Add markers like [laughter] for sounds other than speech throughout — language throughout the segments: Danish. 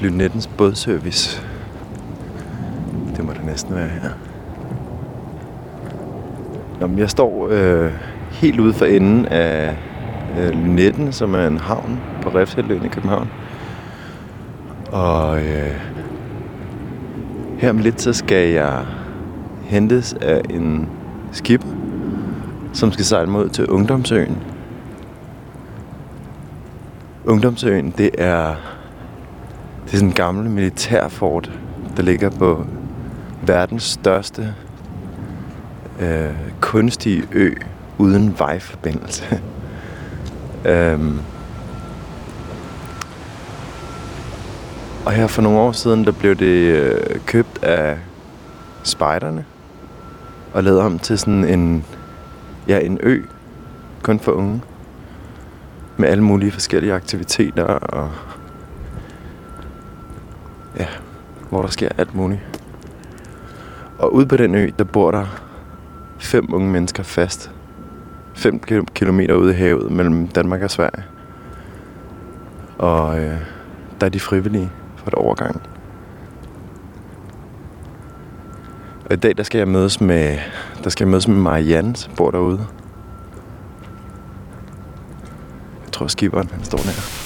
Lynettens bådservice. Det må det næsten være her. Nå, men jeg står øh, helt ude for enden af øh, Lynetten, som er en havn på Refshaløen i København. Og øh, her om lidt, så skal jeg hentes af en skib, som skal sejle mod til Ungdomsøen. Ungdomsøen, det er, det er sådan en gammel militærfort, der ligger på verdens største øh, kunstige ø uden vejforbindelse. [laughs] øhm. Og her for nogle år siden, der blev det øh, købt af spejderne og lavet om til sådan en, ja, en ø, kun for unge. Med alle mulige forskellige aktiviteter og ja, hvor der sker alt muligt. Og ude på den ø, der bor der fem unge mennesker fast. 5 kilometer ude i havet mellem Danmark og Sverige. Og øh, der er de frivillige for et overgang. Og i dag der skal jeg mødes med, der skal jeg mødes med Marianne, som bor derude. Jeg tror, skiberen han står der.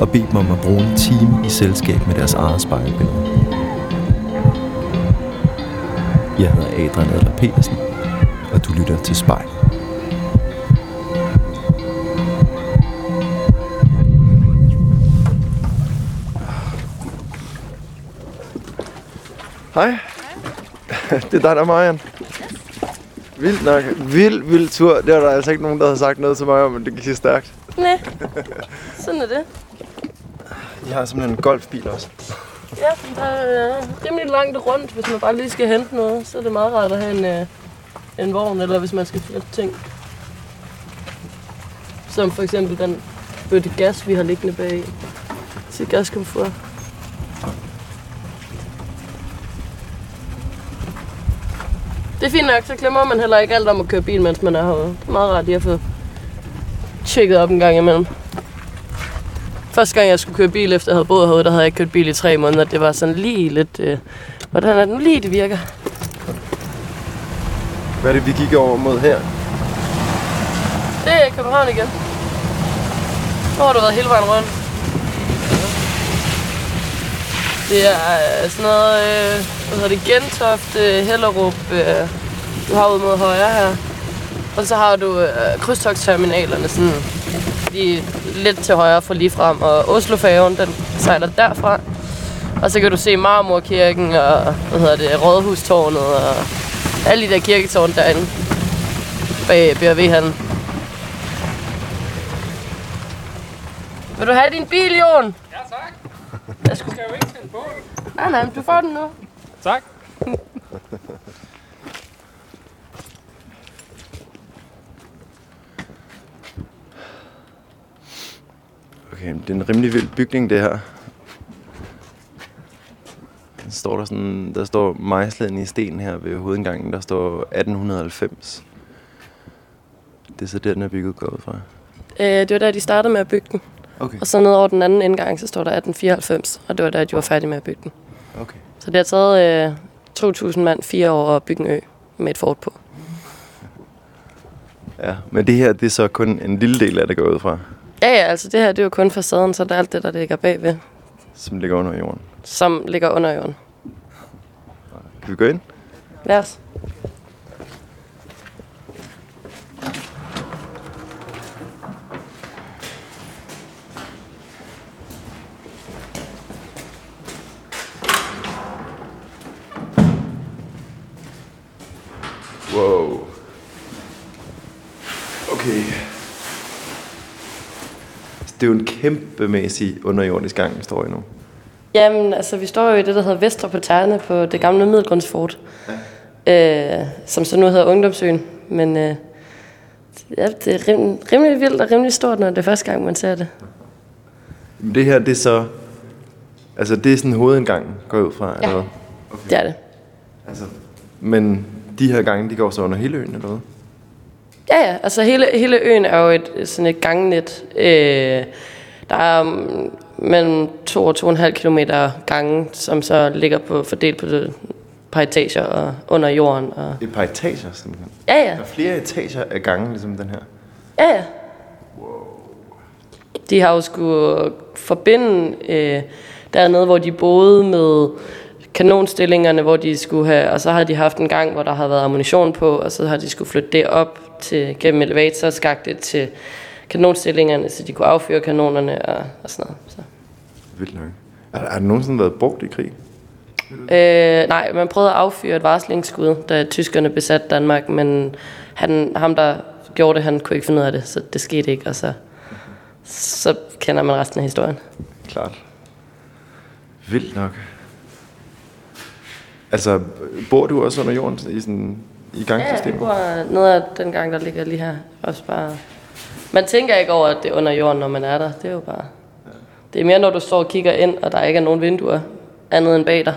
og bede dem om at bruge en time i selskab med deres eget spejlbillede. Jeg hedder Adrian Adler Petersen, og du lytter til Spejl. Hej. Det er dig, der er Marian. Vildt nok. Vild, vild tur. Det var der altså ikke nogen, der havde sagt noget til mig om, men det gik stærkt. Nej, sådan er det. Jeg har simpelthen en golfbil også. Ja, der er øh, rimelig langt rundt, hvis man bare lige skal hente noget. Så er det meget rart at have en, øh, en vogn, eller hvis man skal flytte ting. Som for eksempel den bøtte gas, vi har liggende bag til gaskomfort. Det er fint nok, så glemmer man heller ikke alt om at køre bil, mens man er herude. Det er meget rart lige at få tjekket op en gang imellem. Første gang, jeg skulle køre bil, efter jeg havde boet herude, der havde jeg ikke kørt bil i tre måneder. Det var sådan lige lidt... Øh, hvordan er det nu lige, det virker? Hvad er det, vi gik over mod her? Det er København igen. Nu har du været hele vejen rundt. Det er øh, sådan noget, øh, hvad hedder det, Gentofte, øh, Hellerup, øh, du har ud mod højre her. Og så har du øh, krydstogtsterminalerne sådan lige lidt til højre for lige frem. Og Oslofærgen, den sejler derfra. Og så kan du se Marmorkirken og hvad hedder det, Rådhustårnet og alle de der kirketårn derinde bag BRV-hallen. Vil du have din bil, Jon? Ja, tak. Jeg skulle... skal jo ikke tænde på. Nej, nej, men du får den nu. Tak. [laughs] Okay, det er en rimelig vild bygning, det her. Der står der sådan, der står mejslet ind i sten her ved hovedindgangen, der står 1890. Det er så der, den er bygget gået fra. Øh, det var da, de startede med at bygge den. Okay. Og så ned over den anden indgang, så står der 1894. Og det var da, de var færdige med at bygge den. Okay. Så det har taget øh, 2.000 mand fire år at bygge en ø med et fort på. Ja, men det her, det er så kun en lille del af det gået fra, Ja, ja, altså det her, det er jo kun facaden, så der er alt det, der ligger bagved, som ligger under jorden. som ligger under jorden. Kan vi gå ind? Lad os. Wow. Okay. Det er jo en kæmpemæssig underjordisk gang, vi står i nu. Jamen, altså, vi står jo i det, der hedder Vestre på Terne på det gamle Middelgrundsfort. Ja. Øh, som så nu hedder Ungdomsøen. Men øh, ja, det er rim, rimelig vildt og rimelig stort, når det er første gang, man ser det. Men det her, det er så... Altså, det er sådan hovedindgangen, går ud fra, Ja. eller hvad? Okay. Det er det. Altså, men de her gange, de går så under hele øen, eller hvad? Ja, ja. Altså hele, hele øen er jo et, sådan et gangnet. Øh, der er um, mellem 2 og 2,5 kilometer gange, som så ligger på, fordelt på det, par etager og under jorden. Og, Et par etager, simpelthen. ja, ja. Der er flere etager af gangen, ligesom den her. Ja, ja. De har jo skulle forbinde øh, dernede, hvor de boede med kanonstillingerne, hvor de skulle have, og så har de haft en gang, hvor der har været ammunition på, og så har de skulle flytte det op til, gennem elevatorskagtet til kanonstillingerne, så de kunne affyre kanonerne og, og sådan noget. Så. Vildt nok. Er, er der nogensinde været brugt i krig? Øh, nej, man prøvede at affyre et varslingsskud, da tyskerne besatte Danmark, men han, ham, der gjorde det, han kunne ikke finde ud af det, så det skete ikke, og så, så kender man resten af historien. Klart. Vildt nok. Altså, bor du også under jorden i, sådan, i Ja, det gangsystemet? går noget af den gang, der ligger lige her. Også bare... Man tænker ikke over, at det er under jorden, når man er der. Det er jo bare... Det er mere, når du står og kigger ind, og der ikke er nogen vinduer andet end bag dig.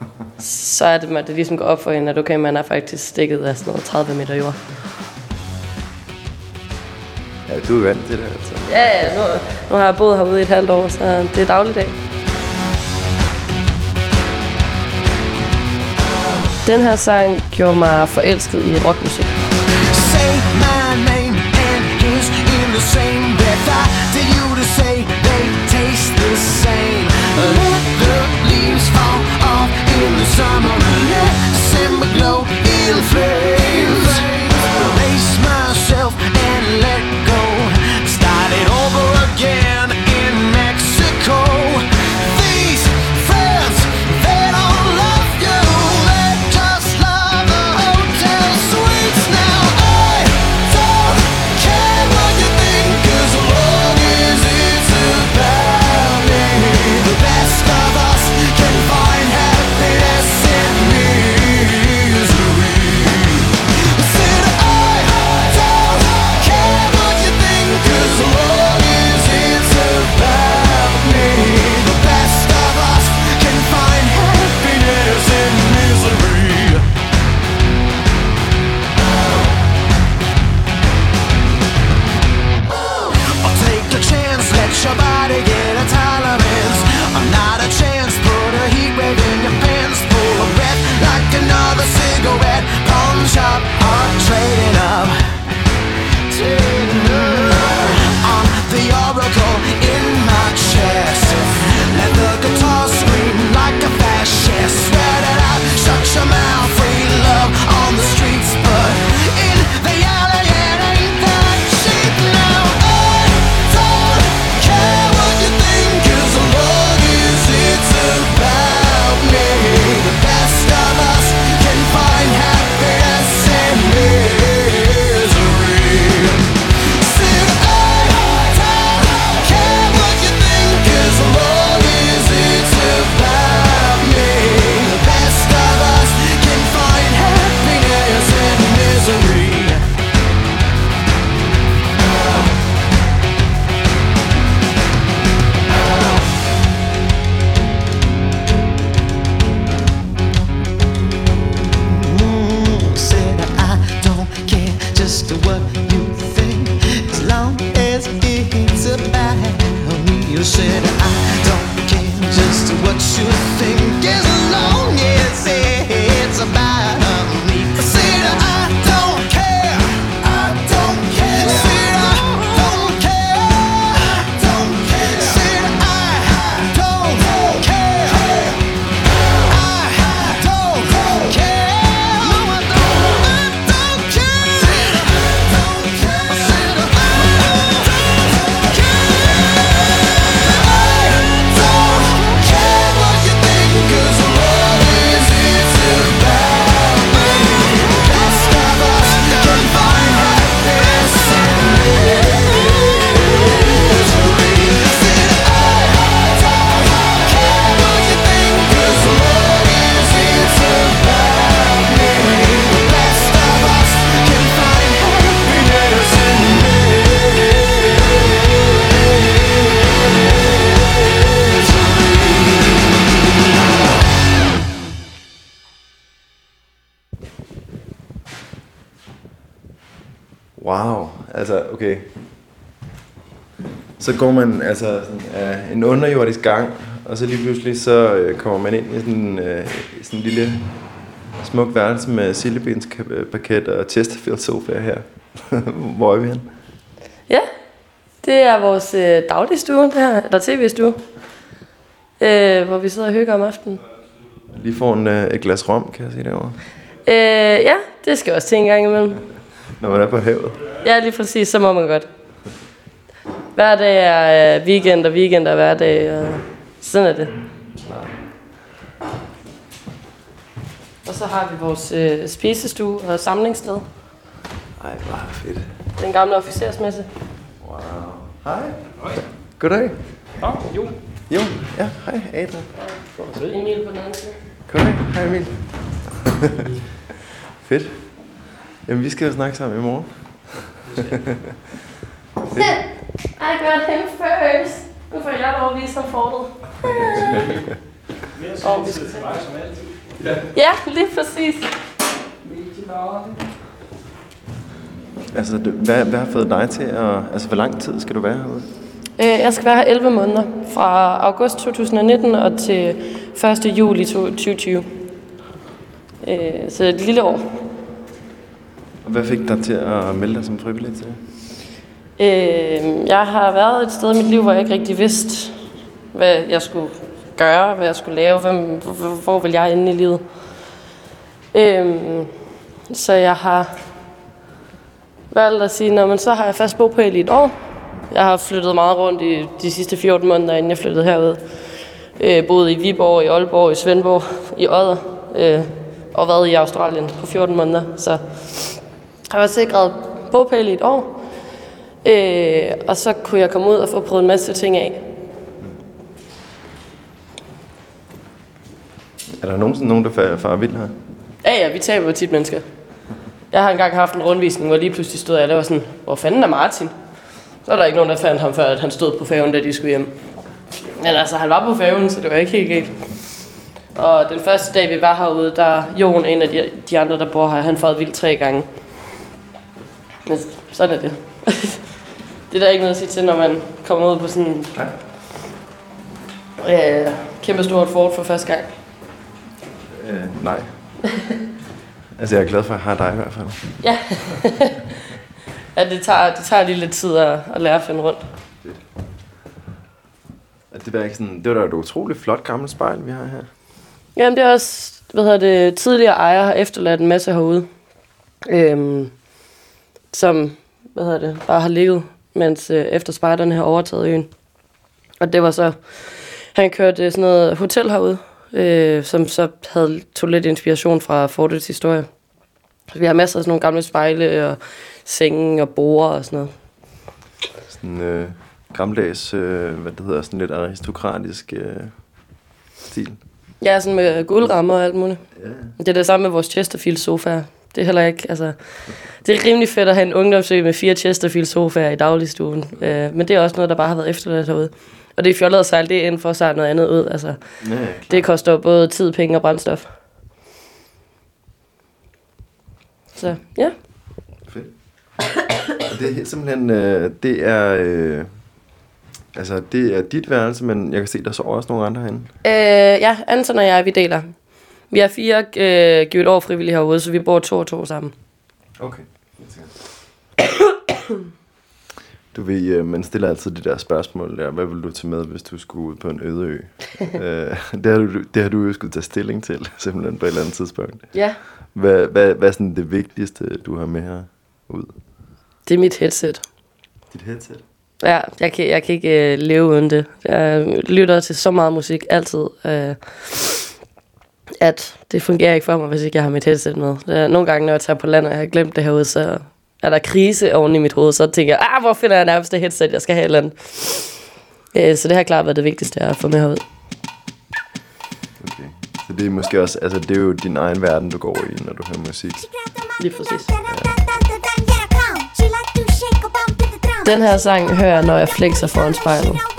[laughs] Så er det, at det ligesom går op for en, at okay, man er faktisk stikket af sådan noget 30 meter jord. Ja, du er vant til det, altså. Ja, ja, nu, nu har jeg boet herude i et halvt år, så det er dagligdag. Den her sang gjorde mig forelsket i rockmusik. Say my name and his in the same breath. I did you to say they taste the same. Let the leaves fall off in the summer. Let December glow in flames. trading up. Altså okay. Så går man altså sådan, uh, en underjordisk gang, og så lige pludselig så uh, kommer man ind i sådan, uh, sådan en lille smuk værelse med sillebenspaket og Chesterfield sofa her. [laughs] Hvor er vi hen? Ja, det er vores øh, dagligstue, det her, eller tv-stue. Øh, hvor vi sidder og hygger om aftenen. Lige foran uh, et glas rom, kan jeg sige derovre. Øh, ja, det skal også til en gang imellem. Når man er på havet. Ja, lige præcis, så må man godt. Hver dag er øh, weekend, og weekend er hverdag, og sådan er det. Og så har vi vores øh, spisestue og samlingssted. Ej, hvor fedt. Den gamle officersmesse. Wow. Hej. Goddag. Nå, jo. Jo, ja, hej Adrian. Emil på den anden side. Goddag, hej Emil. [laughs] fedt. Jamen, vi skal jo snakke sammen i morgen. I got him first. Nu får jeg lov at vise ham fortet. Mere Åh, vi skal til mig som altid. Ja, lige præcis. Altså, hvad, hvad har fået dig til at... Altså, hvor lang tid skal du være herude? Øh, Jeg skal være her 11 måneder, fra august 2019 og til 1. juli 2020. Øh, Så et lille år. Og hvad fik dig til at melde dig som frivillig til? Øh, Jeg har været et sted i mit liv, hvor jeg ikke rigtig vidste, hvad jeg skulle gøre, hvad jeg skulle lave, hvem, hvor, hvor vil jeg ende i livet. Øh, Så jeg har valgt at sige, når man så har jeg fast bo på i et år. Jeg har flyttet meget rundt i de sidste 14 måneder, inden jeg flyttede herud. Øh, boet i Viborg, i Aalborg, i Svendborg, i Odder, øh, og været i Australien på 14 måneder. Så jeg var sikret bopæl i et år. Øh, og så kunne jeg komme ud og få prøvet en masse ting af. Er der nogensinde nogen, der farer, farer vild her? Ja, ja, vi taber jo tit mennesker. Jeg har engang haft en rundvisning, hvor lige pludselig stod jeg der var sådan, hvor fanden er Martin? Så er der ikke nogen, der fandt ham før, at han stod på færgen, da de skulle hjem. Men altså, han var på færgen, så det var ikke helt galt. Og den første dag, vi var herude, der Jon, en af de, de andre, der bor her, han farede vildt tre gange. Men sådan er det. [laughs] det er der ikke noget at sige til, når man kommer ud på sådan en øh, kæmpe stort fort for første gang. Øh, nej. [laughs] altså, jeg er glad for, at jeg har dig i hvert fald. Ja. [laughs] ja, det tager, det tager lige lidt tid at, at lære at finde rundt. At Det var, ikke sådan, det var da et utroligt flot gammelt spejl, vi har her. Jamen, det er også, hvad hedder det, tidligere ejer har efterladt en masse herude. Øhm, som, hvad hedder det, bare har ligget, mens øh, efter spejderne har overtaget øen. Og det var så, han kørte sådan noget hotel herude, øh, som så havde tog lidt inspiration fra Fortets historie. Så vi har masser af sådan nogle gamle spejle og senge og borer og sådan noget. Sådan øh, gammeldags, øh, hvad det hedder, sådan lidt aristokratisk øh, stil. Ja, sådan med guldrammer og alt muligt. Ja. Det er det samme med vores Chesterfield sofaer. Det er heller ikke, altså... Det er rimelig fedt at have en ungdomsø med fire Chesterfield sofaer i dagligstuen. Øh, men det er også noget, der bare har været efterladt herude. Og det er fjollet at sejle det ind for at sejle noget andet ud. Altså, Ja, det koster både tid, penge og brændstof. Så ja. Fedt. Og det er simpelthen, øh, det er, øh, altså det er dit værelse, men jeg kan se, der sover også nogle andre herinde. Øh, ja, Anton og jeg, vi deler. Vi er fire øh, givet år frivillige herude, så vi bor to og to sammen. Okay. Du ved, øh, man stiller altid det der spørgsmål der, hvad vil du tage med, hvis du skulle ud på en øde ø? [laughs] øh, det, har du, det har du jo skulle tage stilling til, simpelthen på et eller andet tidspunkt. Ja. Hvad, hvad, hvad er sådan det vigtigste, du har med her ud? Det er mit headset. Dit headset? Ja, jeg kan, jeg kan ikke øh, leve uden det. Jeg lytter til så meget musik altid, øh, at det fungerer ikke for mig, hvis ikke jeg har mit headset med. Er, nogle gange, når jeg tager på land, og jeg har glemt det herude, så er der krise oven i mit hoved, så tænker jeg, ah, hvor finder jeg nærmest det headset, jeg skal have et eller andet. Øh, så det har klart været det vigtigste at få med herud. Okay. Så det er måske også, altså det er jo din egen verden, du går i, når du hører musik. Lige præcis. Den her sang hører jeg, når jeg flexer foran spejlet.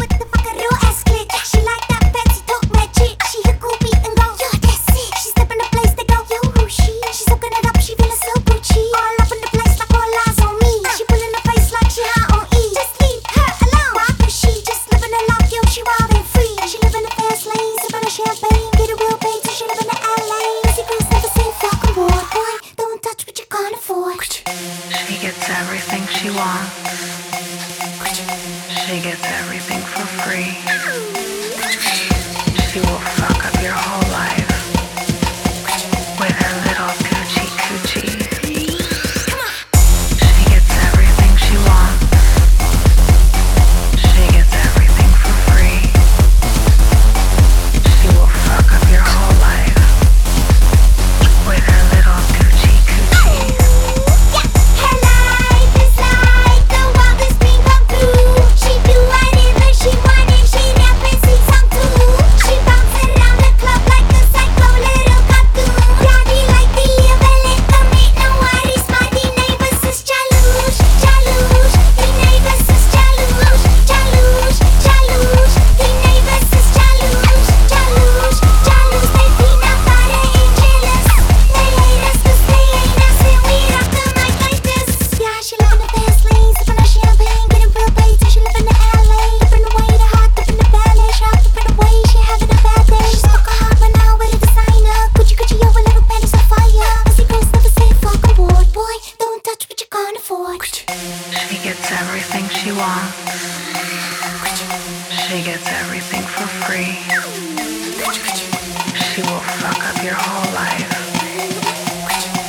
She will fuck up your whole life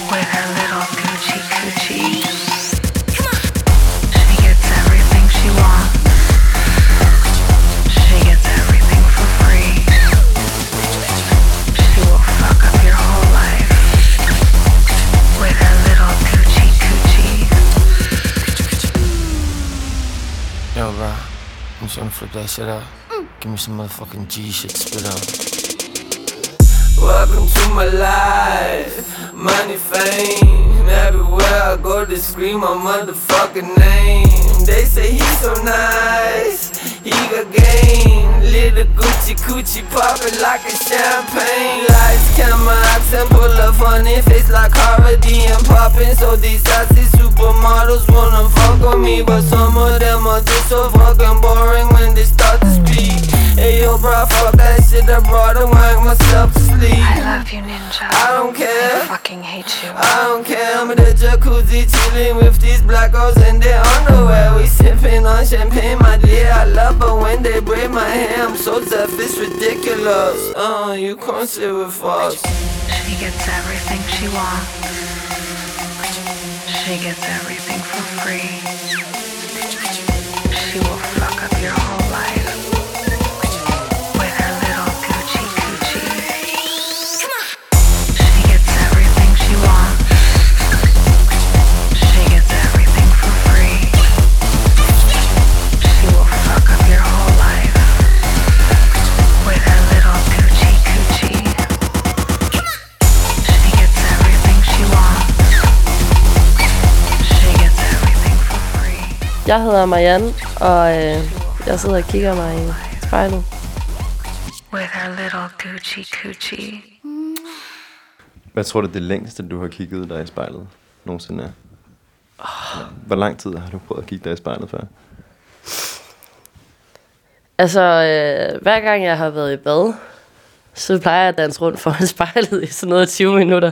with her little coochie coochie. She gets everything she wants. She gets everything for free. She will fuck up your whole life with her little coochie coochie. Yo, bro. I'm just gonna flip that shit up. Mm. Give me some motherfucking G shit to spit out. Welcome to my life. Money, fame. Everywhere I go, they scream my motherfucking name. They say he's so nice. He got game. Little Gucci coochie popping like a champagne. Lights, camera, accent, pull up on funny face like Hardy and popping. So these sassy supermodels wanna fuck with me, but some of them are just so fucking boring when they start to speak. Hey yo, bro, fuck that shit. I brought and wank myself to sleep. I love you, Ninja. I don't care. I fucking hate you. I don't care, I'm in the jacuzzi chilling with these black girls in their underwear. We sipping on champagne, my dear. I love her when they braid my hair. I'm so tough, it's ridiculous. Uh, you can't sit with us. She gets everything she wants. She gets everything for free. Jeg hedder Marianne, og øh, jeg sidder og kigger mig i spejlet. With her little coochie coochie. Hvad tror du, det længste, du har kigget dig i spejlet nogensinde er? Hvor lang tid har du prøvet at kigge dig i spejlet før? Altså, Altså, øh, hver gang jeg har været i bad, så plejer jeg at danse rundt foran [laughs] spejlet i sådan noget 20 minutter.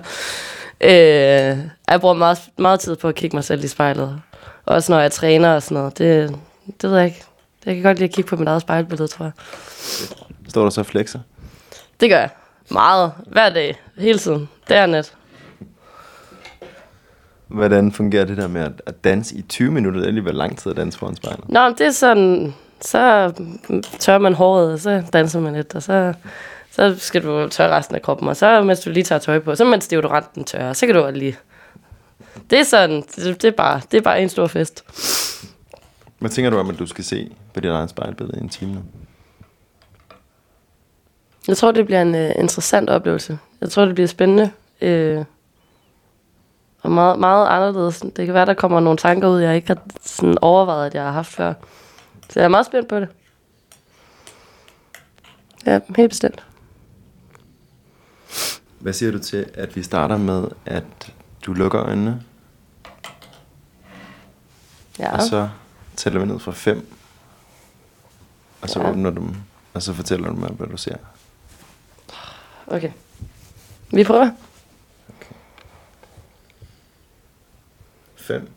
Øh, jeg bruger meget, meget tid på at kigge mig selv i spejlet. Også når jeg træner og sådan noget. Det, det ved jeg ikke. Jeg kan godt lide at kigge på mit eget spejlbillede, tror jeg. Står der så flexer? Det gør jeg. Meget. Hver dag. Hele tiden. Det er net. Hvordan fungerer det der med at, danse i 20 minutter? Det er alligevel lang tid at danse foran spejlet. Nå, men det er sådan... Så tørrer man håret, og så danser man lidt, og så, så skal du tørre resten af kroppen. Og så, mens du lige tager tøj på, så mens deodoranten tørrer, så kan du lige... Det er sådan... Det, det, er bare, det er bare en stor fest. Hvad tænker du om, at du skal se på dit eget spejlbillede i en time nu? Jeg tror, det bliver en uh, interessant oplevelse. Jeg tror, det bliver spændende. Uh, og meget, meget anderledes. Det kan være, der kommer nogle tanker ud, jeg ikke har sådan overvejet, at jeg har haft før. Så jeg er meget spændt på det. Ja, helt bestemt. Hvad siger du til, at vi starter med, at du lukker øjnene, Ja. og så tæller vi ned fra 5, og så Ja. åbner du dem, og så fortæller du mig, hvad du ser. Okay. Vi prøver. 5,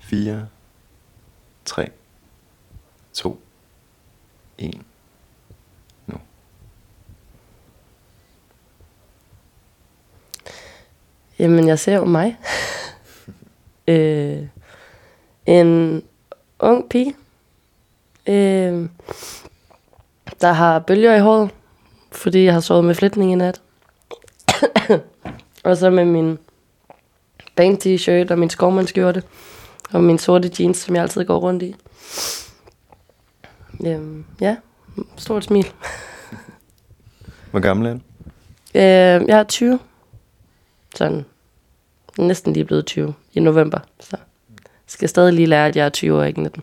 4, 3, 2, 1. Jamen, jeg ser jo mig. [laughs] øh, en ung pige, øh, der har bølger i håret, fordi jeg har sovet med flætning i nat. [coughs] og så med min band t-shirt og min skovmandskjorte og min sorte jeans, som jeg altid går rundt i. Øhm, ja, stort smil. [laughs] Hvor gammel er du? Øh, jeg er 20. Sådan næsten lige blevet 20 i november. Så skal stadig lige lære, at jeg er 20 og ikke 19.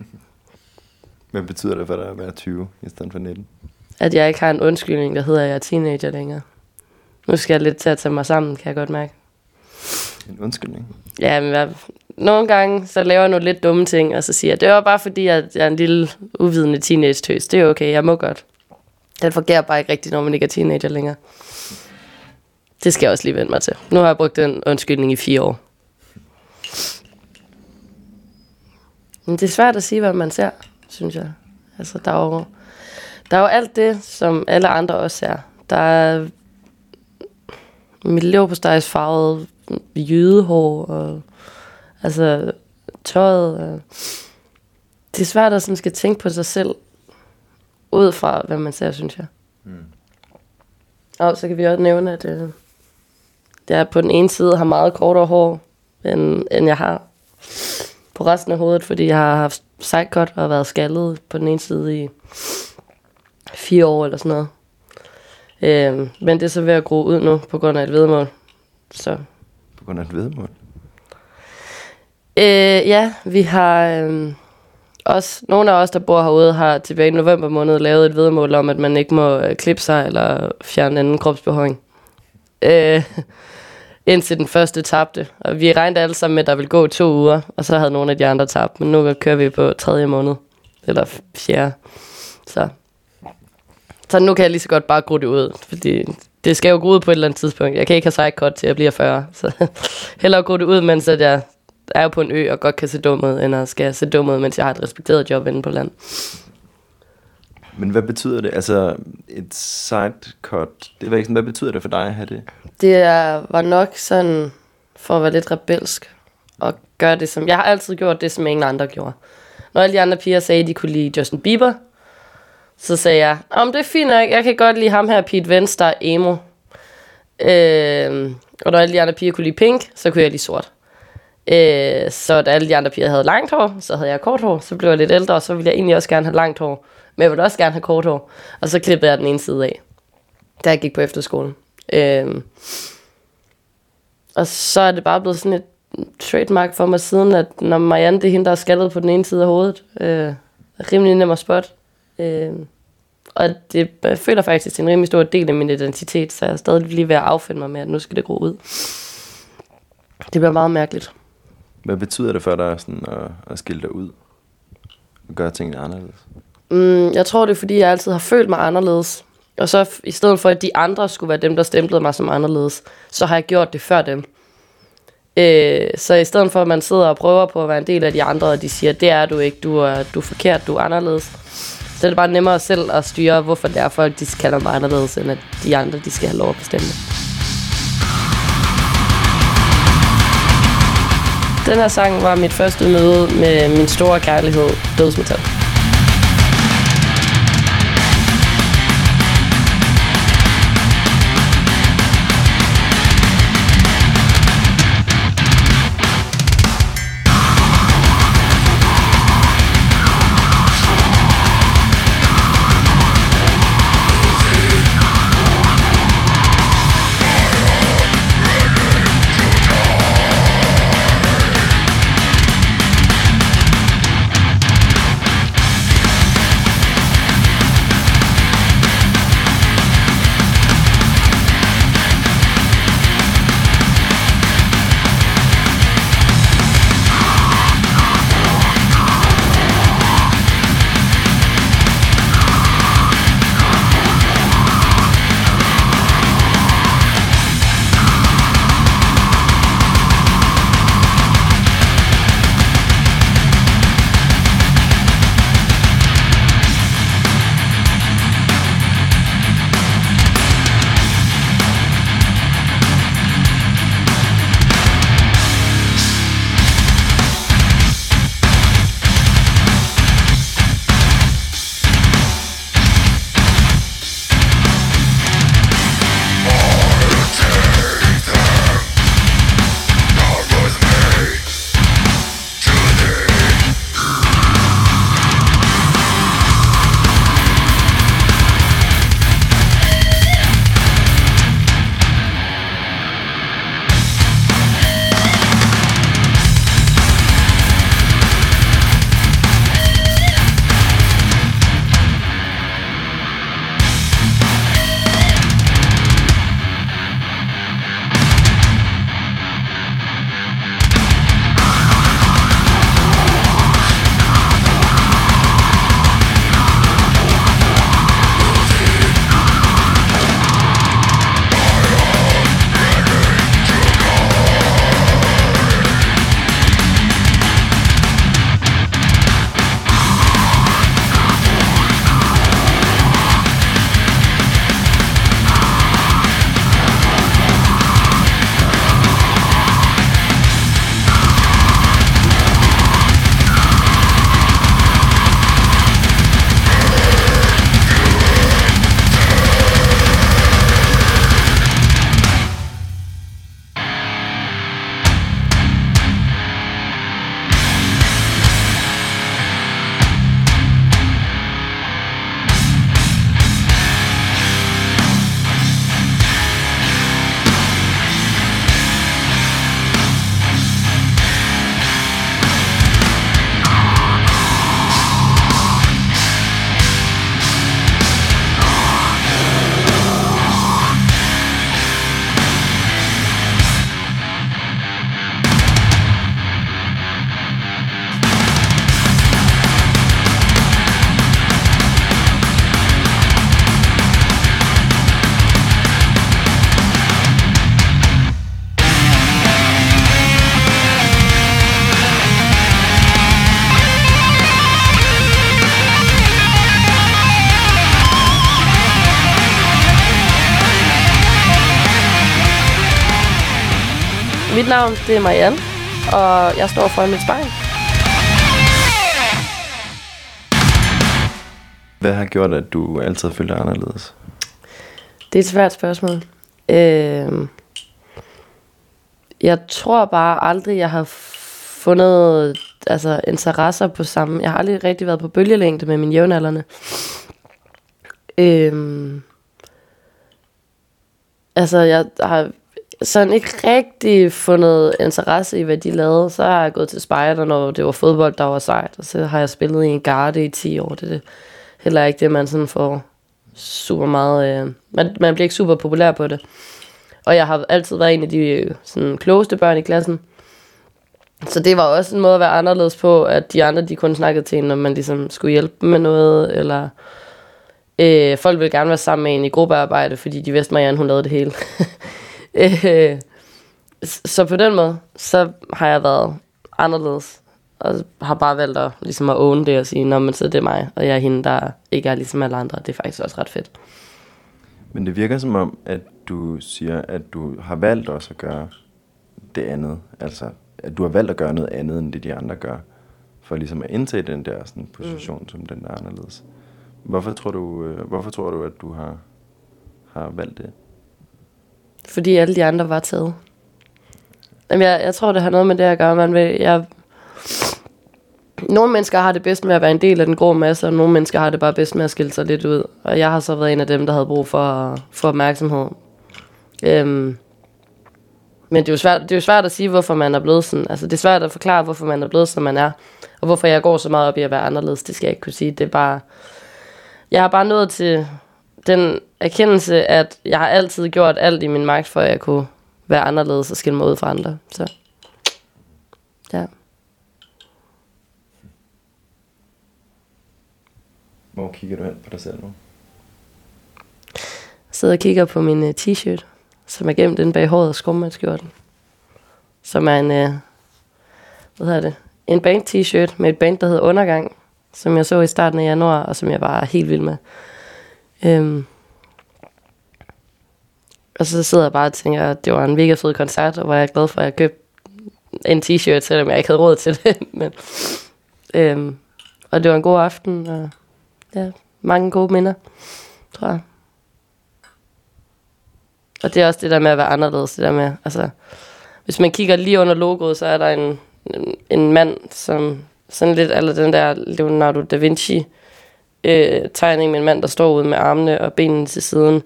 [laughs] Hvad betyder det for dig at være 20 i stedet for 19? At jeg ikke har en undskyldning, der hedder, at jeg er teenager længere. Nu skal jeg lidt til at tage mig sammen, kan jeg godt mærke. En undskyldning? Ja, men jeg, nogle gange, så laver jeg nogle lidt dumme ting, og så siger jeg, det var bare fordi, at jeg er en lille uvidende teenage-tøs. Det er okay, jeg må godt. Den fungerer bare ikke rigtigt, når man ikke er teenager længere. Det skal jeg også lige vende mig til. Nu har jeg brugt den undskyldning i fire år. Men det er svært at sige, hvad man ser, synes jeg. Altså, der er jo, der er jo alt det, som alle andre også ser. Der er mit lever på farvet jydehår, og altså tøjet. Og det er svært at sådan skal tænke på sig selv, ud fra hvad man ser, synes jeg. Mm. Og så kan vi også nævne, at øh, jeg på den ene side har meget kortere hår, end, end jeg har på resten af hovedet, fordi jeg har haft sidecut og været skaldet på den ene side i fire år eller sådan noget. Øh, men det er så ved at gro ud nu, på grund af et vedmål. Så På grund af et vedmål? Øh, ja, vi har øh, også, nogle af os, der bor herude, har tilbage i november måned lavet et vedmål om, at man ikke må øh, klippe sig eller fjerne anden kropsbehåring. Øh, [laughs] indtil den første tabte. Og vi regnede alle sammen med, at der ville gå to uger, og så havde nogle af de andre tabt. Men nu kører vi på tredje måned, eller fjerde. Så. så nu kan jeg lige så godt bare gro det ud, fordi det skal jo gro ud på et eller andet tidspunkt. Jeg kan ikke have sejkort til at blive 40, [laughs] så hellere gro det ud, mens at jeg er på en ø og godt kan se dum ud, end at skal se dum ud, mens jeg har et respekteret job inde på land. Men hvad betyder det? Altså, et sidecut, det var ikke sådan, hvad betyder det for dig at have det? Det er, var nok sådan, for at være lidt rebelsk, og gøre det som... Jeg har altid gjort det, som ingen andre gjorde. Når alle de andre piger sagde, at de kunne lide Justin Bieber, så sagde jeg, om det er fint nok, jeg kan godt lide ham her, Pete Wentz, der er emo. Øh, og når alle de andre piger kunne lide pink, så kunne jeg lide sort. Øh, så da alle de andre piger havde langt hår, så havde jeg kort hår. Så blev jeg lidt ældre, og så ville jeg egentlig også gerne have langt hår. Men jeg ville også gerne have kort hår. Og så klippede jeg den ene side af, da jeg gik på efterskolen. Øhm, og så er det bare blevet sådan et trademark for mig siden, at når Marianne, det er hende, der er skaldet på den ene side af hovedet. Øh, rimelig nem at spot. Øh, og det, jeg føler faktisk, det er en rimelig stor del af min identitet, så jeg er stadig lige ved at affinde mig med, at nu skal det gro ud. Det bliver meget mærkeligt. Hvad betyder det for dig sådan at, at skille dig ud? Og gøre tingene anderledes? Mm, jeg tror, det er, fordi jeg altid har følt mig anderledes. Og så i stedet for, at de andre skulle være dem, der stemplede mig som anderledes, så har jeg gjort det før dem. Øh, så i stedet for, at man sidder og prøver på at være en del af de andre, og de siger, det er du ikke, du er, du er forkert, du er anderledes, så er det bare nemmere selv at styre, hvorfor det er folk, de kalder mig anderledes, end at de andre, de skal have lov at bestemme. Den her sang var mit første møde med min store kærlighed, dødsmetal. Mit navn, det er Marianne, og jeg står foran mit spejl. Hvad har gjort, at du altid følte dig anderledes? Det er et svært spørgsmål. Øh, jeg tror bare aldrig, jeg har fundet altså, interesser på samme... Jeg har aldrig rigtig været på bølgelængde med mine jævnaldrende. Øh, altså, jeg har sådan ikke rigtig fundet interesse i, hvad de lavede. Så har jeg gået til spejder, når det var fodbold, der var sejt. Og så har jeg spillet i en garde i 10 år. Det er det heller ikke det, man sådan får super meget... Øh, man, man bliver ikke super populær på det. Og jeg har altid været en af de øh, sådan, klogeste børn i klassen. Så det var også en måde at være anderledes på, at de andre de kun snakkede til en, når man ligesom skulle hjælpe dem med noget, eller øh, folk ville gerne være sammen med en i gruppearbejde, fordi de vidste, Marianne, hun lavede det hele. [laughs] øh, så på den måde, så har jeg været anderledes, og har bare valgt at, ligesom at own det og sige, Nå, men så er det mig, og jeg er hende, der ikke er ligesom alle andre. Det er faktisk også ret fedt. Men det virker som om, at du siger, at du har valgt også at gøre det andet. Altså, at du har valgt at gøre noget andet, end det de andre gør. For ligesom at indtage den der sådan, position, mm. som den der er anderledes. Hvorfor tror du, øh, hvorfor tror du at du har, har valgt det? Fordi alle de andre var taget. Jamen, jeg, jeg tror, det har noget med det at gøre. Man vil, jeg, nogle mennesker har det bedst med at være en del af den grå masse, og nogle mennesker har det bare bedst med at skille sig lidt ud. Og jeg har så været en af dem, der havde brug for, for opmærksomhed. Øhm, men det er, jo svært, det er jo svært at sige, hvorfor man er blevet sådan. Altså, det er svært at forklare, hvorfor man er blevet, som man er. Og hvorfor jeg går så meget op i at være anderledes, det skal jeg ikke kunne sige. Det er bare... Jeg har bare nået til den erkendelse, at jeg har altid gjort alt i min magt, for at jeg kunne være anderledes og skille mig ud fra andre. Så ja. Hvor kigger du hen på dig selv nu? Jeg sidder og kigger på min uh, t-shirt, som er gemt inde bag håret og skummandsskjorten. Som er en, uh, hvad hedder det, en band t-shirt med et band, der hedder Undergang, som jeg så i starten af januar, og som jeg var helt vild med. Øhm. Og så sidder jeg bare og tænker, at det var en mega fed koncert, og hvor jeg er glad for, at jeg købte en t-shirt, selvom jeg ikke havde råd til det. [laughs] Men, øhm. Og det var en god aften, og ja, mange gode minder, tror jeg. Og det er også det der med at være anderledes, det der med, altså, hvis man kigger lige under logoet, så er der en, en, en mand, som sådan lidt, eller den der Leonardo da Vinci øh, tegning med en mand, der står ude med armene og benene til siden.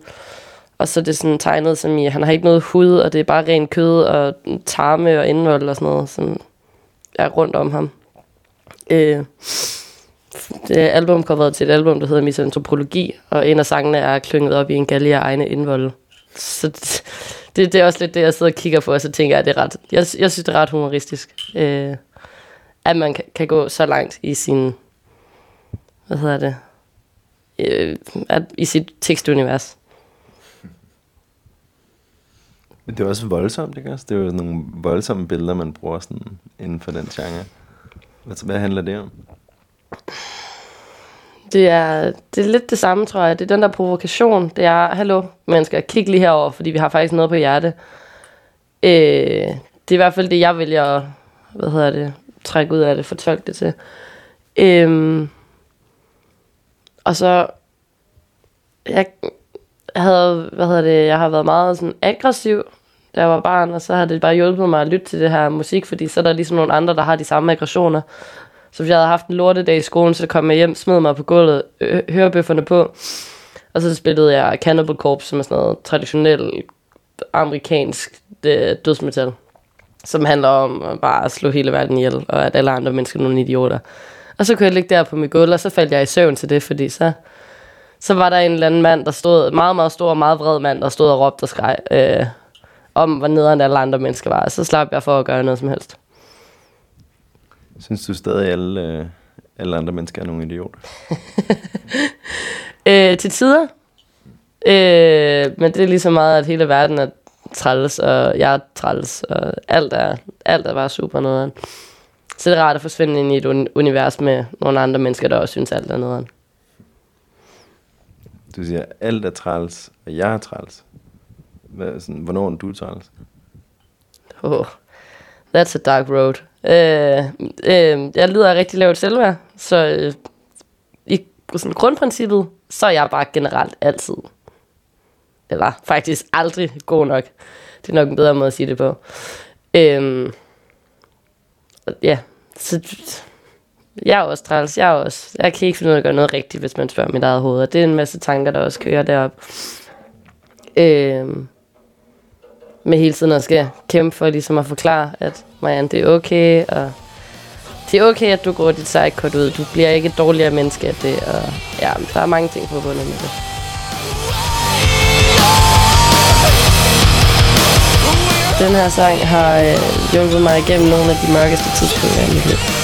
Og så er det sådan tegnet som i, han har ikke noget hud, og det er bare ren kød og tarme og indvold og sådan noget, som er rundt om ham. Øh, det albumcoveret til et album, der hedder Misantropologi, og en af sangene er klynget op i en galge af egne indvold. Så det, det, det er også lidt det, jeg sidder og kigger på, og så tænker jeg, at det er ret, jeg, jeg synes, det er ret humoristisk, øh, at man kan, kan gå så langt i sin, hvad hedder det, øh, at, i sit tekstunivers. Men det er også voldsomt, ikke også? Det er jo nogle voldsomme billeder, man bruger sådan inden for den genre. Altså, hvad handler det om? Det er, det er lidt det samme, tror jeg. Det er den der provokation. Det er, hallo, mennesker, kig lige herover, fordi vi har faktisk noget på hjerte. Øh, det er i hvert fald det, jeg vælger at, hvad hedder det, trække ud af det, fortolke det til. Øh, og så, jeg havde, hvad hedder det, jeg har været meget sådan aggressiv, da jeg var barn, og så har det bare hjulpet mig at lytte til det her musik, fordi så er der ligesom nogle andre, der har de samme aggressioner. Så hvis jeg havde haft en lortedag i skolen, så kom jeg hjem, smed mig på gulvet, hørebøfferne på, og så spillede jeg Cannibal Corpse, som er sådan noget traditionel amerikansk øh, dødsmetal, som handler om bare at slå hele verden ihjel, og at alle andre mennesker er nogle idioter. Og så kunne jeg ligge der på mit gulv, og så faldt jeg i søvn til det, fordi så, så var der en eller anden mand, der stod, meget, meget stor, meget vred mand, der stod og råbte og skreg, øh, om hvor nederen alle andre mennesker var. Og så slap jeg for at gøre noget som helst. Synes du stadig, at alle, øh, alle andre mennesker er nogle idioter? [laughs] Øh, til tider. Øh, men det er lige så meget, at hele verden er træls, og jeg er træls, og alt er, alt er bare super nederen. Så det er rart at forsvinde ind i et uni- univers med nogle andre mennesker, der også synes, alt er nederen. Du siger, alt er træls, og jeg er træls. Hvad, sådan, hvornår er du træls? Oh, that's a dark road. Øh, øh, jeg lider af rigtig lavt selvværd, så øh, i sådan grundprincippet, så er jeg bare generelt altid, eller faktisk aldrig god nok. Det er nok en bedre måde at sige det på. Øh, ja, så jeg er også træls. Jeg, er også, jeg kan ikke finde ud af at gøre noget rigtigt, hvis man spørger mit eget hoved. Og det er en masse tanker, der også kører derop. Øhm, med hele tiden at skal kæmpe for ligesom at forklare, at Marianne, det er okay, og det er okay, at du går dit sidekort ud. Du bliver ikke et dårligere menneske af det, og ja, der er mange ting forbundet med det. Den her sang har øh, hjulpet mig igennem nogle af de mørkeste tidspunkter i mit liv.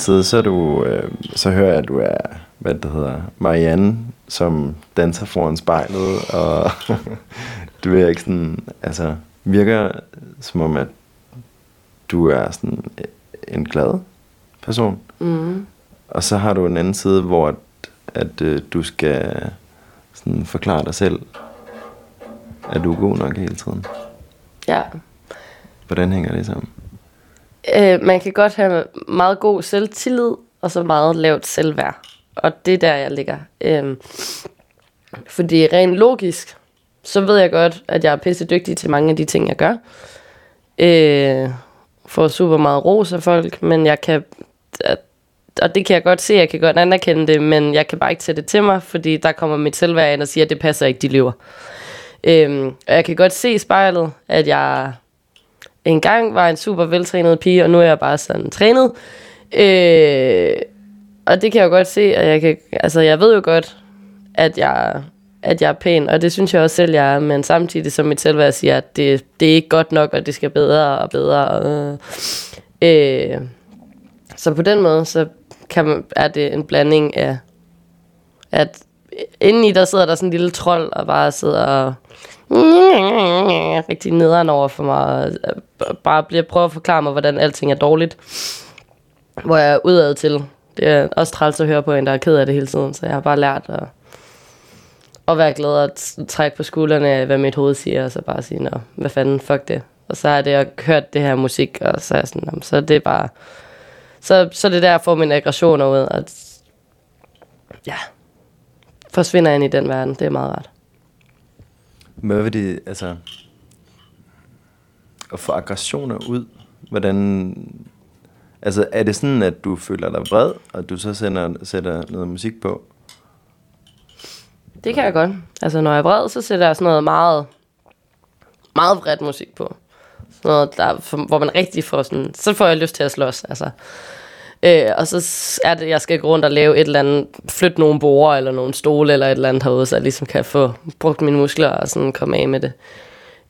Side, så, du, øh, så hører jeg, at du er, hvad det hedder, Marianne, som danser foran spejlet, og [laughs] du er ikke sådan, altså, virker som om, at du er sådan en glad person. Mm. Og så har du en anden side, hvor at, at øh, du skal sådan forklare dig selv, at du er god nok hele tiden. Ja. Hvordan hænger det sammen? Øh, man kan godt have meget god selvtillid, og så meget lavt selvværd. Og det er der, jeg ligger. Øh, fordi rent logisk, så ved jeg godt, at jeg er pisse dygtig til mange af de ting, jeg gør. Øh, får super meget ros af folk, men jeg kan... At, og det kan jeg godt se, jeg kan godt anerkende det, men jeg kan bare ikke tage det til mig, fordi der kommer mit selvværd ind og siger, at det passer ikke, de lever. Øhm, og jeg kan godt se i spejlet, at jeg engang var en super veltrænet pige, og nu er jeg bare sådan trænet. Øh, og det kan jeg jo godt se, og jeg, kan, altså, jeg ved jo godt, at jeg, at jeg er pæn, og det synes jeg også selv, jeg er, men samtidig som mit selvværd siger, at det, det er ikke godt nok, og det skal bedre og bedre. Og, øh, så på den måde, så kan man, er det en blanding af, at indeni der sidder der sådan en lille trold, og bare sidder og [laughs] rigtig nederen over for mig, og bare bliver prøve at forklare mig, hvordan alting er dårligt. Hvor jeg er udad til. Det er også træls at høre på en, der er ked af det hele tiden, så jeg har bare lært at, at være glad og trække på skuldrene af, hvad mit hoved siger, og så bare sige, nå, hvad fanden, fuck det. Og så har det, jeg hørt det her musik, og så er jeg sådan, "Nå, så er det bare, så, så er det der, jeg får mine aggressioner ud, og ja, forsvinder ind i den verden, det er meget rart. Hvad vil det, altså... At få aggressioner ud, hvordan... Altså, er det sådan, at du føler dig vred, og du så sender, sætter noget musik på? Det kan jeg godt. Altså, når jeg er vred, så sætter jeg sådan noget meget, meget vredt musik på. Sådan noget, der, hvor man rigtig får sådan... Så får jeg lyst til at slås, altså. Øh, og så er det, jeg skal gå rundt og lave et eller andet, flytte nogle borer eller nogle stole eller et eller andet herude, så jeg ligesom kan få brugt mine muskler og sådan komme af med det.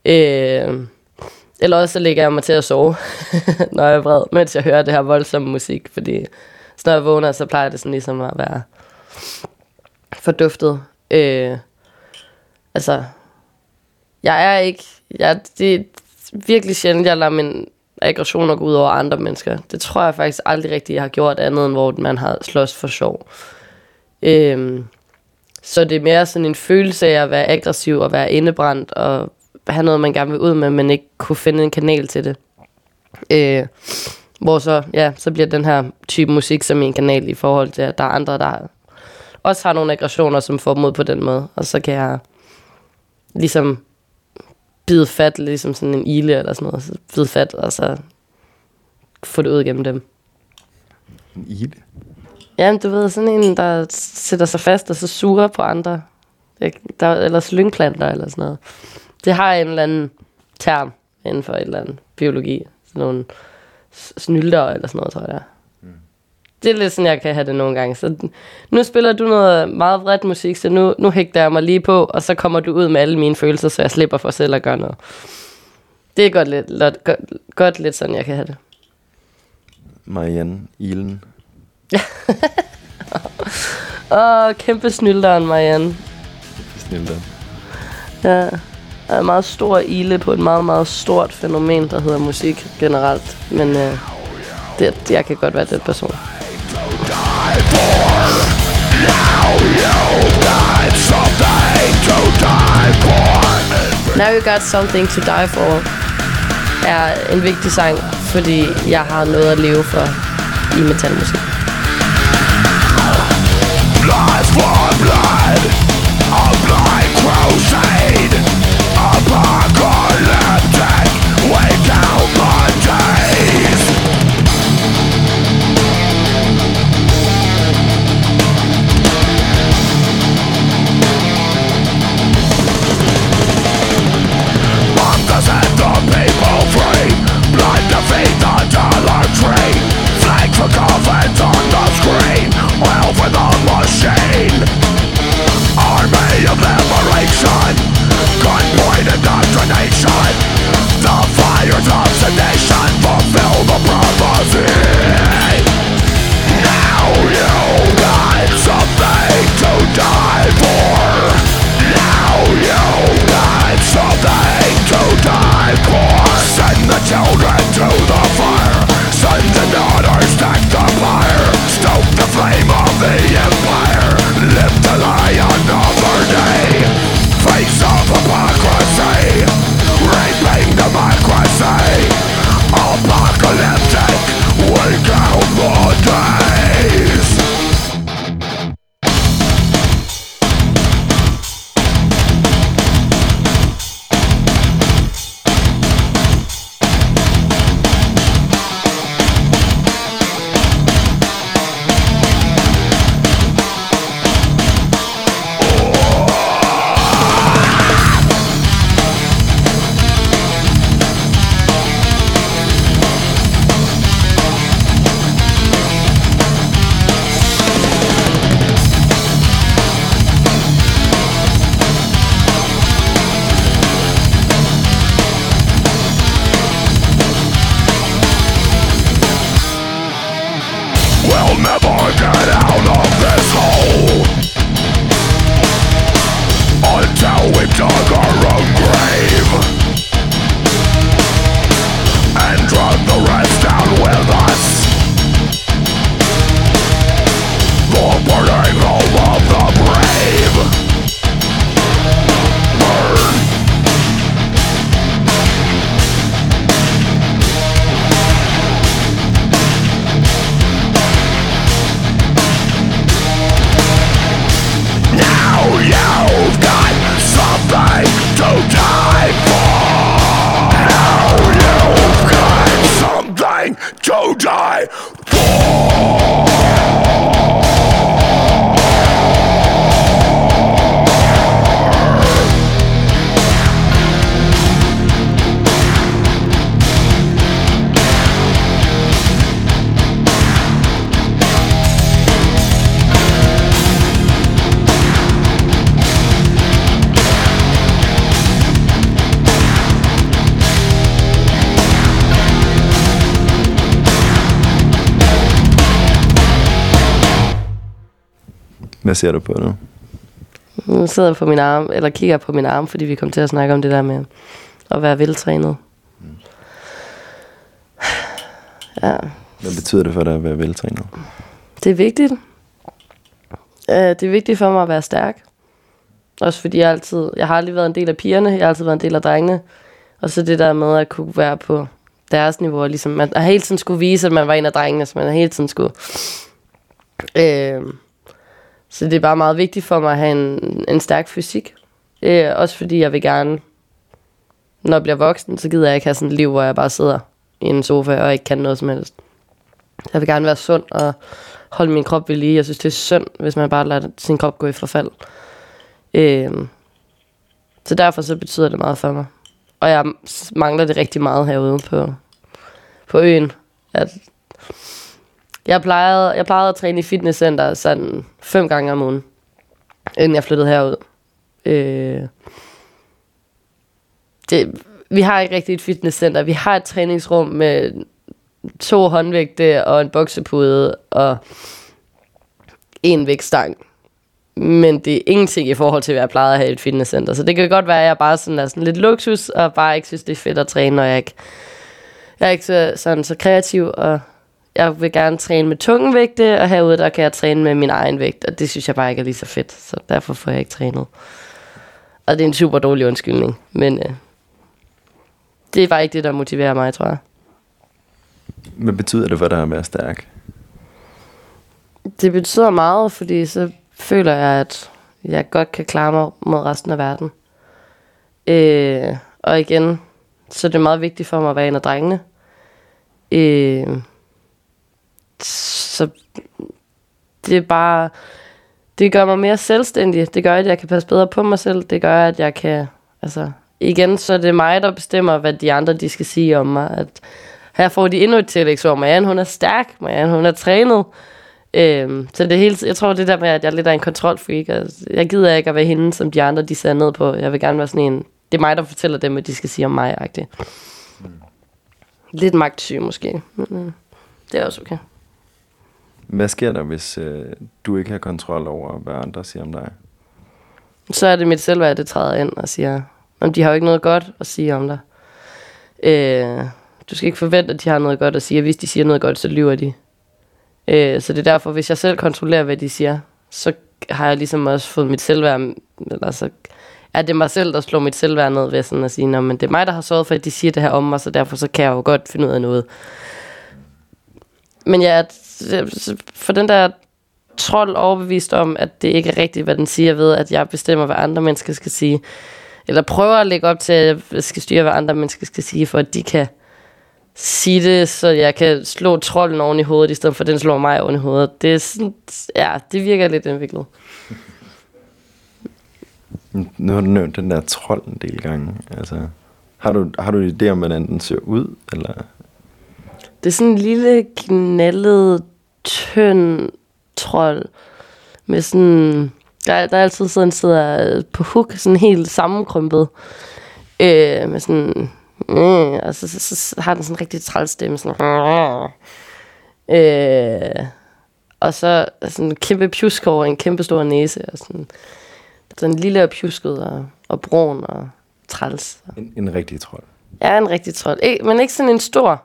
Øh, eller også så ligger jeg mig til at sove, [laughs] når jeg er vred, mens jeg hører det her voldsomme musik, fordi så når jeg vågner, så plejer det sådan ligesom at være forduftet. Øh, altså, jeg er ikke... Jeg, det er virkelig sjældent, jeg lader min aggressioner går ud over andre mennesker. Det tror jeg faktisk aldrig rigtig, jeg har gjort andet, end hvor man har slås for sjov. Øhm, så det er mere sådan en følelse af at være aggressiv og være indebrændt og have noget, man gerne vil ud med, men ikke kunne finde en kanal til det. Øh, hvor så, ja, så bliver den her type musik som en kanal i forhold til, at der er andre, der også har nogle aggressioner, som får mod på den måde. Og så kan jeg ligesom bide fat, ligesom sådan en ile eller sådan noget. Så bide fat, og så få det ud gennem dem. En ile? Ja, du ved, sådan en, der sætter sig fast og så suger på andre. Der, eller slyngplanter eller sådan noget. Det har en eller anden term inden for et eller andet biologi. Sådan nogle snylder eller sådan noget, tror jeg det er. Lidt sådan, jeg kan have det nogle gange. Så nu spiller du noget meget vredt musik, så nu, nu hægter jeg mig lige på, og så kommer du ud med alle mine følelser, så jeg slipper for selv at gøre noget. Det er godt lidt, lot, godt, godt lidt sådan, jeg kan have det. Marianne Ilen. [laughs] Åh, kæmpe snylderen, Marianne. Snilt der. Ja, der er meget stor ile på et meget, meget stort fænomen, der hedder musik generelt. Men øh, det, jeg kan godt være den person. Now You Got Something to Die For er en vigtig sang, fordi jeg har noget at leve for i metalmusik. Hvad ser du på nu? Nu sidder jeg på min arm, eller kigger på min arm, fordi vi kom til at snakke om det der med at være veltrænet. Ja, Hvad betyder det for dig at være veltrænet? det er vigtigt. Øh, Det er vigtigt for mig at være stærk. Også fordi jeg altid, jeg har aldrig været en del af pigerne, jeg har altid været en del af drengene. Og så det der med at kunne være på deres niveau, og ligesom man har hele tiden skulle vise, at man var en af drengene, så man har hele tiden skulle. Øh, så det er bare meget vigtigt for mig at have en, en stærk fysik. Øh, også fordi jeg vil gerne, når jeg bliver voksen, så gider jeg ikke have sådan et liv, hvor jeg bare sidder i en sofa og ikke kan noget som helst. Jeg vil gerne være sund og holde min krop ved lige. Jeg synes, det er synd, hvis man bare lader sin krop gå i forfald. Øh, så derfor så betyder det meget for mig. Og jeg mangler det rigtig meget herude på, på øen. At jeg, plejede, jeg plejede at træne i fitnesscenter sådan fem gange om ugen, inden jeg flyttede herud. Øh, det, vi har ikke rigtig et fitnesscenter. Vi har et træningsrum med to håndvægte og en boksepude og en vægtstang. Men det er ingenting i forhold til, hvad jeg plejede at have i et fitnesscenter. Så det kan godt være, at jeg bare sådan er sådan lidt luksus, og bare ikke synes, det er fedt at træne, og jeg ikke, jeg er ikke så, sådan, så kreativ, og jeg vil gerne træne med tunge vægte, og herude der kan jeg træne med min egen vægt, og det synes jeg bare ikke er lige så fedt, så derfor får jeg ikke trænet. Og det er en super dårlig undskyldning, men øh, det er bare ikke det, der motiverer mig, tror jeg. Hvad betyder det for dig at være stærk? Det betyder meget, fordi så føler jeg, at jeg godt kan klare mig mod resten af verden. Øh, og igen, så er det meget vigtigt for mig at være en af drengene. Øh, så det er bare... Det gør mig mere selvstændig. Det gør, at jeg kan passe bedre på mig selv. Det gør, at jeg kan... Altså, igen, så er det mig, der bestemmer, hvad de andre de skal sige om mig. At her får de endnu et tillægsord. Marianne, hun er stærk. Marianne, hun er trænet. Øhm, så det er hele, jeg tror det der med, at jeg er lidt af en kontrolfreak. Altså, jeg gider ikke at være hende, som de andre de ser ned på. Jeg vil gerne være sådan en... Det er mig, der fortæller dem, hvad de skal sige om mig. -agtigt. Lidt magtsyg måske. Men, øh, det er også okay. Hvad sker der, hvis øh, du ikke har kontrol over, hvad andre siger om dig? Så er det mit selvværd, det træder ind og siger, om de har jo ikke noget godt at sige om dig. Øh, du skal ikke forvente, at de har noget godt at sige, og hvis de siger noget godt, så lyver de. Øh, så det er derfor, hvis jeg selv kontrollerer, hvad de siger, så har jeg ligesom også fået mit selvværd, eller så er det mig selv, der slår mit selvværd ned ved sådan at sige, "Nå, men det er mig, der har sørget for, at de siger det her om mig, så derfor så kan jeg jo godt finde ud af noget. Men jeg er for den der trold overbevist om, at det ikke er rigtigt, hvad den siger ved, at jeg bestemmer, hvad andre mennesker skal sige. Eller prøver at lægge op til, at jeg skal styre, hvad andre mennesker skal sige, for at de kan sige det, så jeg kan slå trolden oven i hovedet, i stedet for at den slår mig oven i hovedet. Det er sådan, ja, det virker lidt indviklet. [laughs] Nu har du nævnt den der trold en del gange. Altså, har du, har du idé om, hvordan den ser ud? Eller? Det er sådan en lille, knaldet, tynd trold. Med sådan... Der, der er altid sådan en sidder på hook, sådan helt sammenkrympet. Øh, med sådan... Øh, og så, så, så, har den sådan en rigtig trælstemme. Sådan, øh, og så sådan en kæmpe pjusk over en kæmpe stor næse. Og sådan, sådan lille og pjusket og, og brun og træls. En, en rigtig trold. Er en rigtig trold. Ik- men ikke sådan en stor.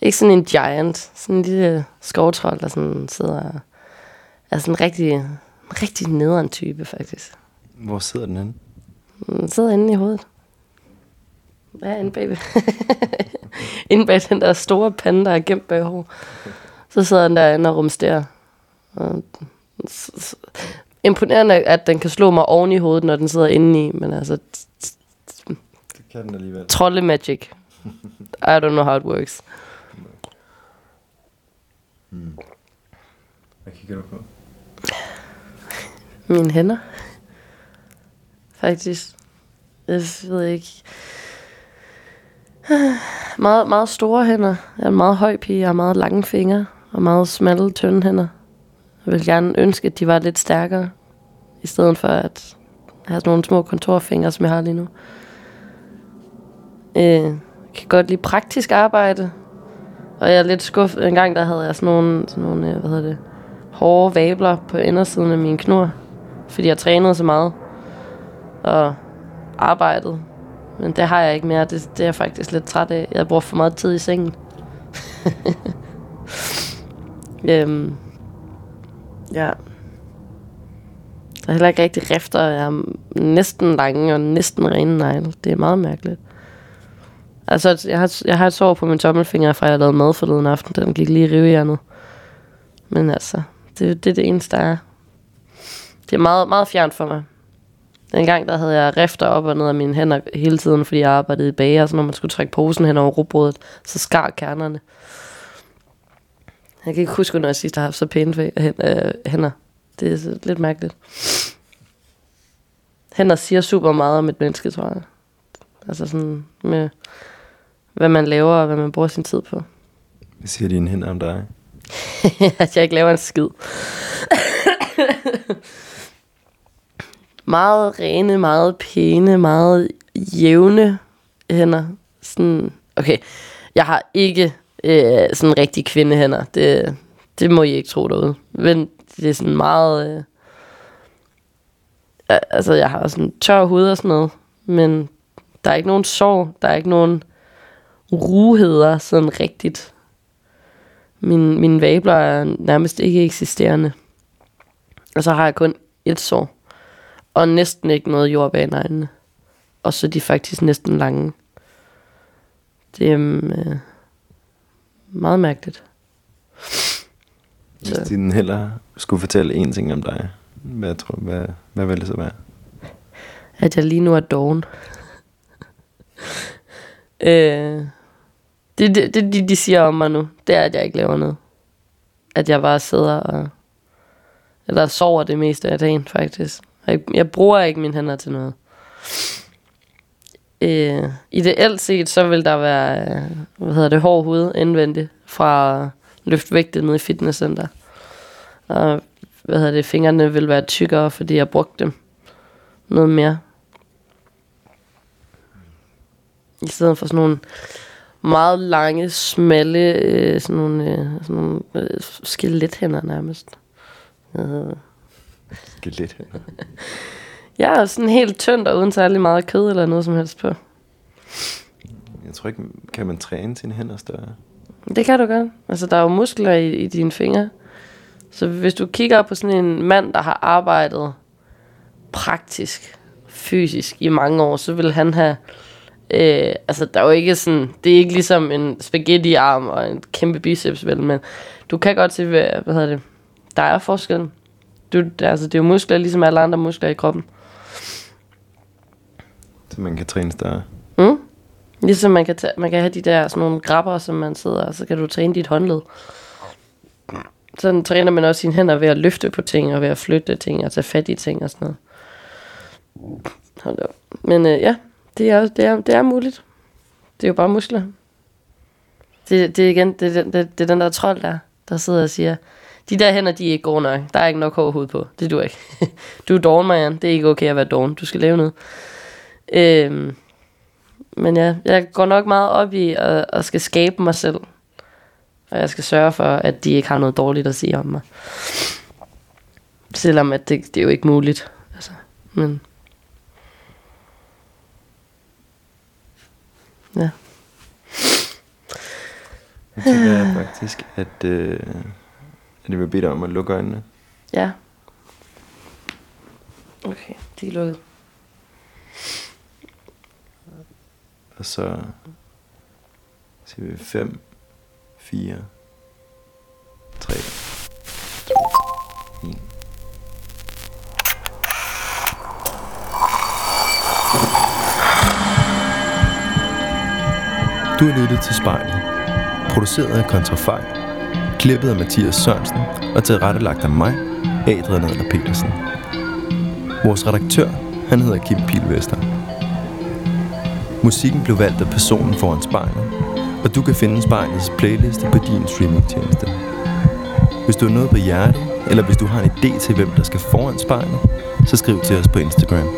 Ikke sådan en giant. Sådan en lille skovtrold, der sådan sidder og er sådan en rigtig, rigtig nederen type, faktisk. Hvor sidder den henne? Den sidder inde i hovedet. Ja, inde bagved. [laughs] inde bag den der store pande, der er gemt bag hår. Så sidder den derinde og rumsterer. Og Imponerende, at den kan slå mig oven i hovedet, når den sidder inde i, men altså, Det kan den alligevel. trolle magic. [laughs] I don't know how it works. Hmm. Hvad kigger du på? [laughs] Mine hænder. Faktisk. Jeg ved ikke. [sighs] Meget, meget store hænder. Jeg er en meget høj pige. Jeg har meget lange fingre. Og meget smalle, tynde hænder. Jeg vil gerne ønske, at de var lidt stærkere. I stedet for at have sådan nogle små kontorfingre, som jeg har lige nu. Øh, jeg kan godt lide praktisk arbejde. Og jeg er lidt skuffet. En gang der havde jeg sådan nogle, sådan nogle øh, hvad hedder det, hårde vabler på indersiden af min knur. Fordi jeg trænede så meget. Og arbejdet. Men det har jeg ikke mere. Det, det er jeg faktisk lidt træt af. Jeg bruger for meget tid i sengen. [laughs] øhm, ja. Der er heller ikke rigtig rifter. Jeg er næsten lange og næsten rene negle. Det er meget mærkeligt. Altså, jeg har, jeg har et sår på min tommelfinger, fra jeg lavede mad forleden aften. Den gik lige i rivehjernet. Men altså, det, det er det eneste, der er. Det er meget, meget fjernt for mig. Den gang der havde jeg rifter op og ned af mine hænder hele tiden, fordi jeg arbejdede i bager, så når man skulle trække posen hen over rugbrødet, så skar kernerne. Jeg kan ikke huske, når jeg sidst har haft så pæne øh, hænder. Det er lidt mærkeligt. Hænder siger super meget om et menneske, tror jeg. Altså sådan med, hvad man laver og hvad man bruger sin tid på. Hvad siger dine hænder om dig? at [laughs] jeg ikke laver en skid. meget rene, meget pæne, meget jævne hænder. Sådan, okay, jeg har ikke øh, sådan rigtig kvindehænder. Det, det må I ikke tro derude. Men det er sådan meget... Øh, altså, jeg har sådan tør hud og sådan noget. Men der er ikke nogen sår. Der er ikke nogen ruheder sådan rigtigt. Min, mine vabler er nærmest ikke eksisterende. Og så har jeg kun et sår. Og næsten ikke noget jord bag neglene. Og så er de faktisk næsten lange. Det er øh, meget mærkeligt. Hvis din heller skulle fortælle én ting om dig, hvad, tror, hvad, hvad vil det så være? At jeg lige nu er doven. [laughs] øh, det, det, det de, de siger om mig nu, det er, at jeg ikke laver noget. At jeg bare sidder og... Eller sover det meste af dagen, faktisk. Jeg, jeg bruger ikke mine hænder til noget. Øh, ideelt set, så vil der være, hvad hedder det, hård hud indvendigt fra løft vægtet ned i fitnesscenter. Og, hvad hedder det, fingrene vil være tykkere, fordi jeg brugte dem noget mere. I stedet for sådan nogle meget lange, smalle, øh, sådan nogle, øh, sådan nogle øh, skelethænder nærmest. Øh. Skelet. Jeg er sådan helt tynd og uden særlig meget kød eller noget som helst på. Jeg tror ikke, kan man træne sine hænder større? Det kan du godt. Altså, der er jo muskler i, i dine fingre. Så hvis du kigger på sådan en mand, der har arbejdet praktisk, fysisk i mange år, så vil han have... Øh, altså, der er jo ikke sådan... Det er ikke ligesom en spaghetti-arm og en kæmpe biceps, vel? Men du kan godt se, hvad, hvad hedder det? Der er forskellen. Du, altså, det er jo muskler, ligesom alle andre muskler i kroppen. Så man kan træne større. Mm? Ligesom man kan, tage, man kan have de der sådan nogle grabber, som man sidder, og så kan du træne dit håndled. Sådan træner man også sine hænder ved at løfte på ting, og ved at flytte ting, og tage fat i ting og sådan noget. Hold op. Men øh, ja, det er, det, er, det er muligt. Det er jo bare muskler. Det, det er igen, det, det, den- det, det er den der trold der, der sidder og siger, de der hænder, de er ikke gode nok. Der er ikke nok hår hud på. Det du ikke. [laughs] du er doven, Marianne. Det er ikke okay at være doven. Du skal lave noget. Øhm, men ja, jeg går nok meget op i at, at skal skabe mig selv. Og jeg skal sørge for, at de ikke har noget dårligt at sige om mig. Selvom at det, det er jo ikke muligt. Altså, men... Ja. Jeg tænker jeg faktisk, at, øh, at jeg vil bede dig om at lukke øjnene. Ja. Okay, de er lukket. Og så siger vi 5, 4, 3, 2, Du har lyttet til spejlet. Produceret af Kontrafej. Klippet af Mathias Sørensen og tilrettelagt af mig, Adrian Adler Petersen. Vores redaktør, han hedder Kim Pilvester. Musikken blev valgt af personen foran spejlet, og du kan finde spejlets playliste på din streamingtjeneste. Hvis du har noget på hjertet, eller hvis du har en idé til, hvem der skal foran spejlet, så skriv til os på Instagram.